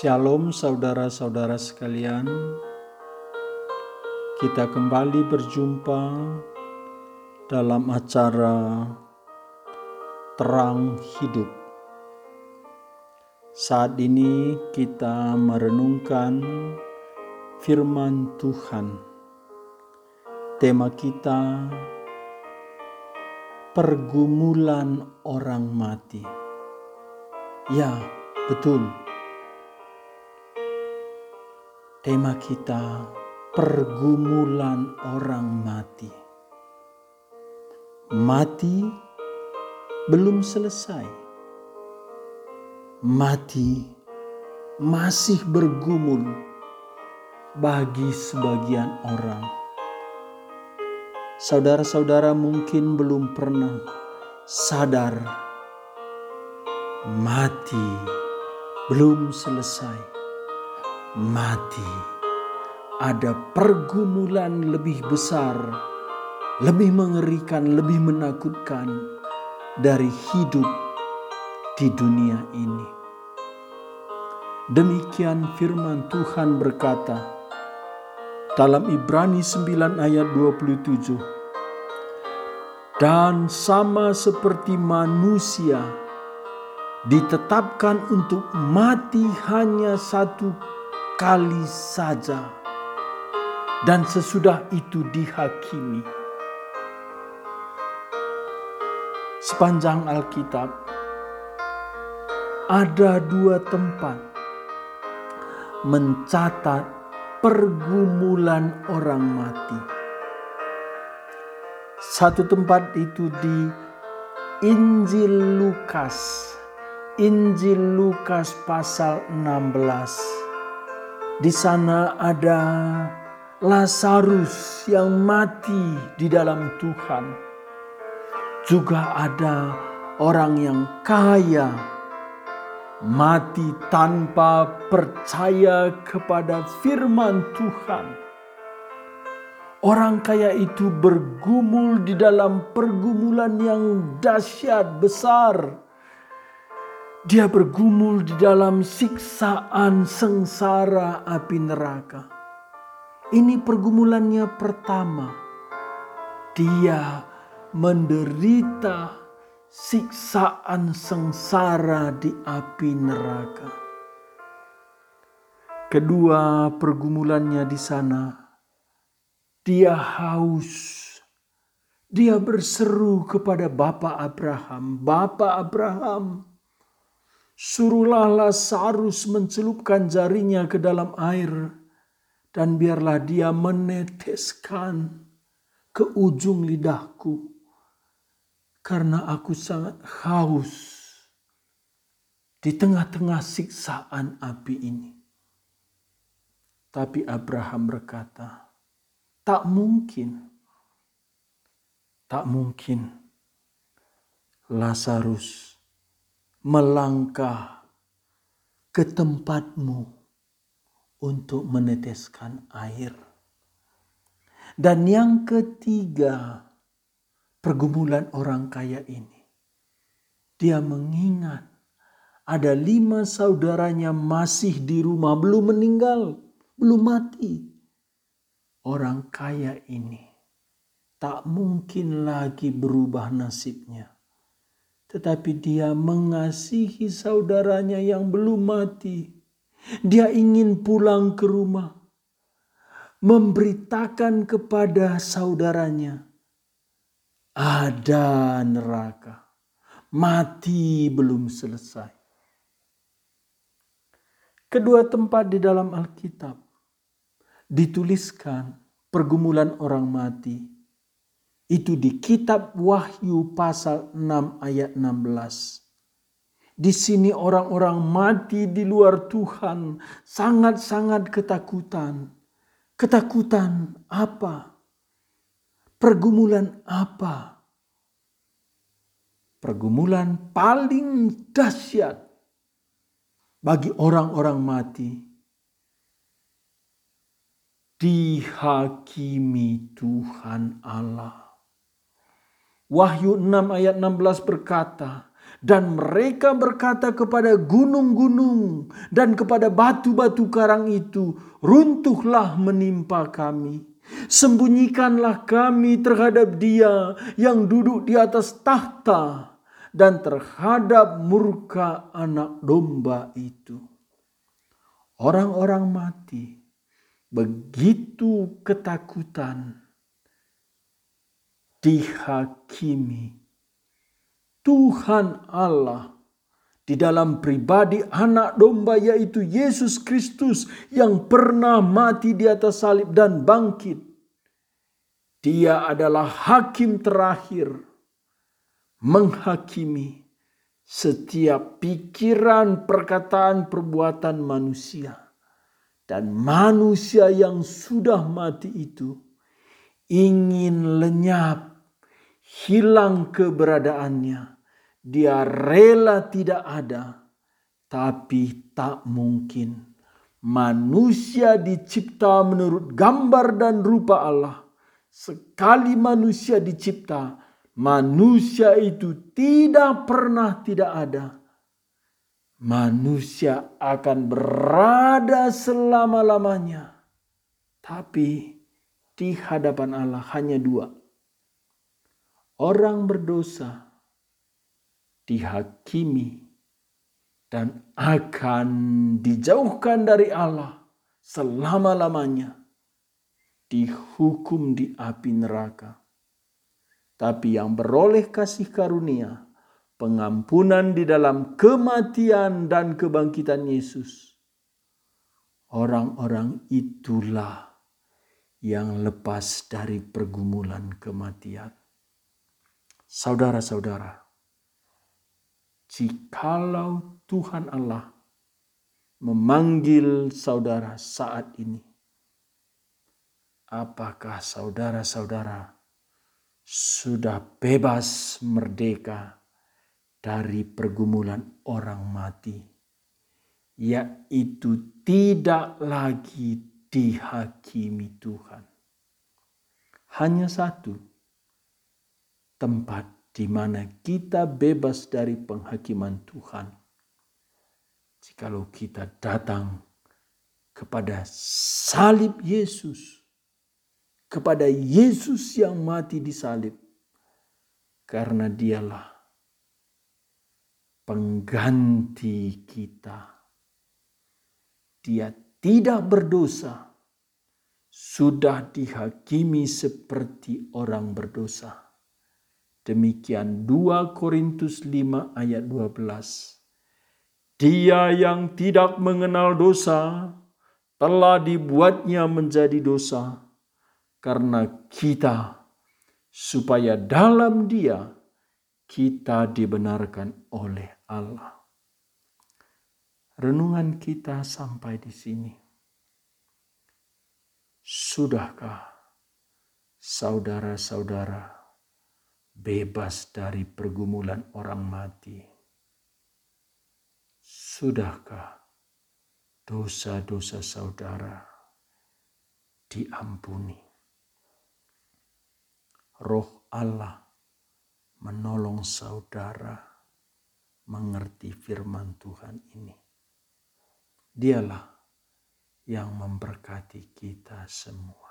Shalom saudara-saudara sekalian. Kita kembali berjumpa dalam acara Terang Hidup. Saat ini kita merenungkan firman Tuhan. Tema kita pergumulan orang mati. Ya, betul Tema kita pergumulan orang mati. Mati belum selesai. Mati masih bergumul bagi sebagian orang. Saudara-saudara mungkin belum pernah sadar mati belum selesai mati. Ada pergumulan lebih besar, lebih mengerikan, lebih menakutkan dari hidup di dunia ini. Demikian firman Tuhan berkata dalam Ibrani 9 ayat 27. Dan sama seperti manusia ditetapkan untuk mati hanya satu sekali saja, dan sesudah itu dihakimi. Sepanjang Alkitab, ada dua tempat mencatat pergumulan orang mati. Satu tempat itu di Injil Lukas. Injil Lukas pasal 16 di sana ada Lazarus yang mati di dalam Tuhan. Juga ada orang yang kaya mati tanpa percaya kepada firman Tuhan. Orang kaya itu bergumul di dalam pergumulan yang dahsyat besar dia bergumul di dalam siksaan sengsara api neraka. Ini pergumulannya pertama. Dia menderita siksaan sengsara di api neraka. Kedua pergumulannya di sana, dia haus. Dia berseru kepada Bapak Abraham, "Bapak Abraham, Suruhlah Lazarus mencelupkan jarinya ke dalam air dan biarlah dia meneteskan ke ujung lidahku karena aku sangat haus di tengah-tengah siksaan api ini. Tapi Abraham berkata, tak mungkin, tak mungkin Lazarus melangkah ke tempatmu untuk meneteskan air. Dan yang ketiga, pergumulan orang kaya ini. Dia mengingat ada lima saudaranya masih di rumah, belum meninggal, belum mati. Orang kaya ini tak mungkin lagi berubah nasibnya tetapi dia mengasihi saudaranya yang belum mati. Dia ingin pulang ke rumah, memberitakan kepada saudaranya, "Ada neraka, mati belum selesai." Kedua tempat di dalam Alkitab dituliskan pergumulan orang mati itu di kitab Wahyu pasal 6 ayat 16. Di sini orang-orang mati di luar Tuhan sangat-sangat ketakutan. Ketakutan apa? Pergumulan apa? Pergumulan paling dahsyat bagi orang-orang mati dihakimi Tuhan Allah. Wahyu 6 ayat 16 berkata, Dan mereka berkata kepada gunung-gunung dan kepada batu-batu karang itu, runtuhlah menimpa kami. Sembunyikanlah kami terhadap dia yang duduk di atas tahta dan terhadap murka anak domba itu. Orang-orang mati begitu ketakutan dihakimi Tuhan Allah di dalam pribadi anak domba yaitu Yesus Kristus yang pernah mati di atas salib dan bangkit. Dia adalah hakim terakhir menghakimi setiap pikiran, perkataan, perbuatan manusia. Dan manusia yang sudah mati itu ingin lenyap hilang keberadaannya. Dia rela tidak ada, tapi tak mungkin. Manusia dicipta menurut gambar dan rupa Allah. Sekali manusia dicipta, manusia itu tidak pernah tidak ada. Manusia akan berada selama-lamanya. Tapi di hadapan Allah hanya dua orang berdosa dihakimi dan akan dijauhkan dari Allah selama-lamanya, dihukum di api neraka. Tapi yang beroleh kasih karunia, pengampunan di dalam kematian dan kebangkitan Yesus, orang-orang itulah yang lepas dari pergumulan kematian. Saudara-saudara, jikalau Tuhan Allah memanggil saudara saat ini, apakah saudara-saudara sudah bebas merdeka dari pergumulan orang mati, yaitu tidak lagi dihakimi Tuhan? Hanya satu tempat di mana kita bebas dari penghakiman Tuhan. Jikalau kita datang kepada salib Yesus, kepada Yesus yang mati di salib, karena Dialah pengganti kita. Dia tidak berdosa, sudah dihakimi seperti orang berdosa Demikian 2 Korintus 5 ayat 12. Dia yang tidak mengenal dosa telah dibuatnya menjadi dosa karena kita supaya dalam dia kita dibenarkan oleh Allah. Renungan kita sampai di sini. Sudahkah saudara-saudara bebas dari pergumulan orang mati. Sudahkah dosa-dosa saudara diampuni? Roh Allah menolong saudara mengerti firman Tuhan ini. Dialah yang memberkati kita semua.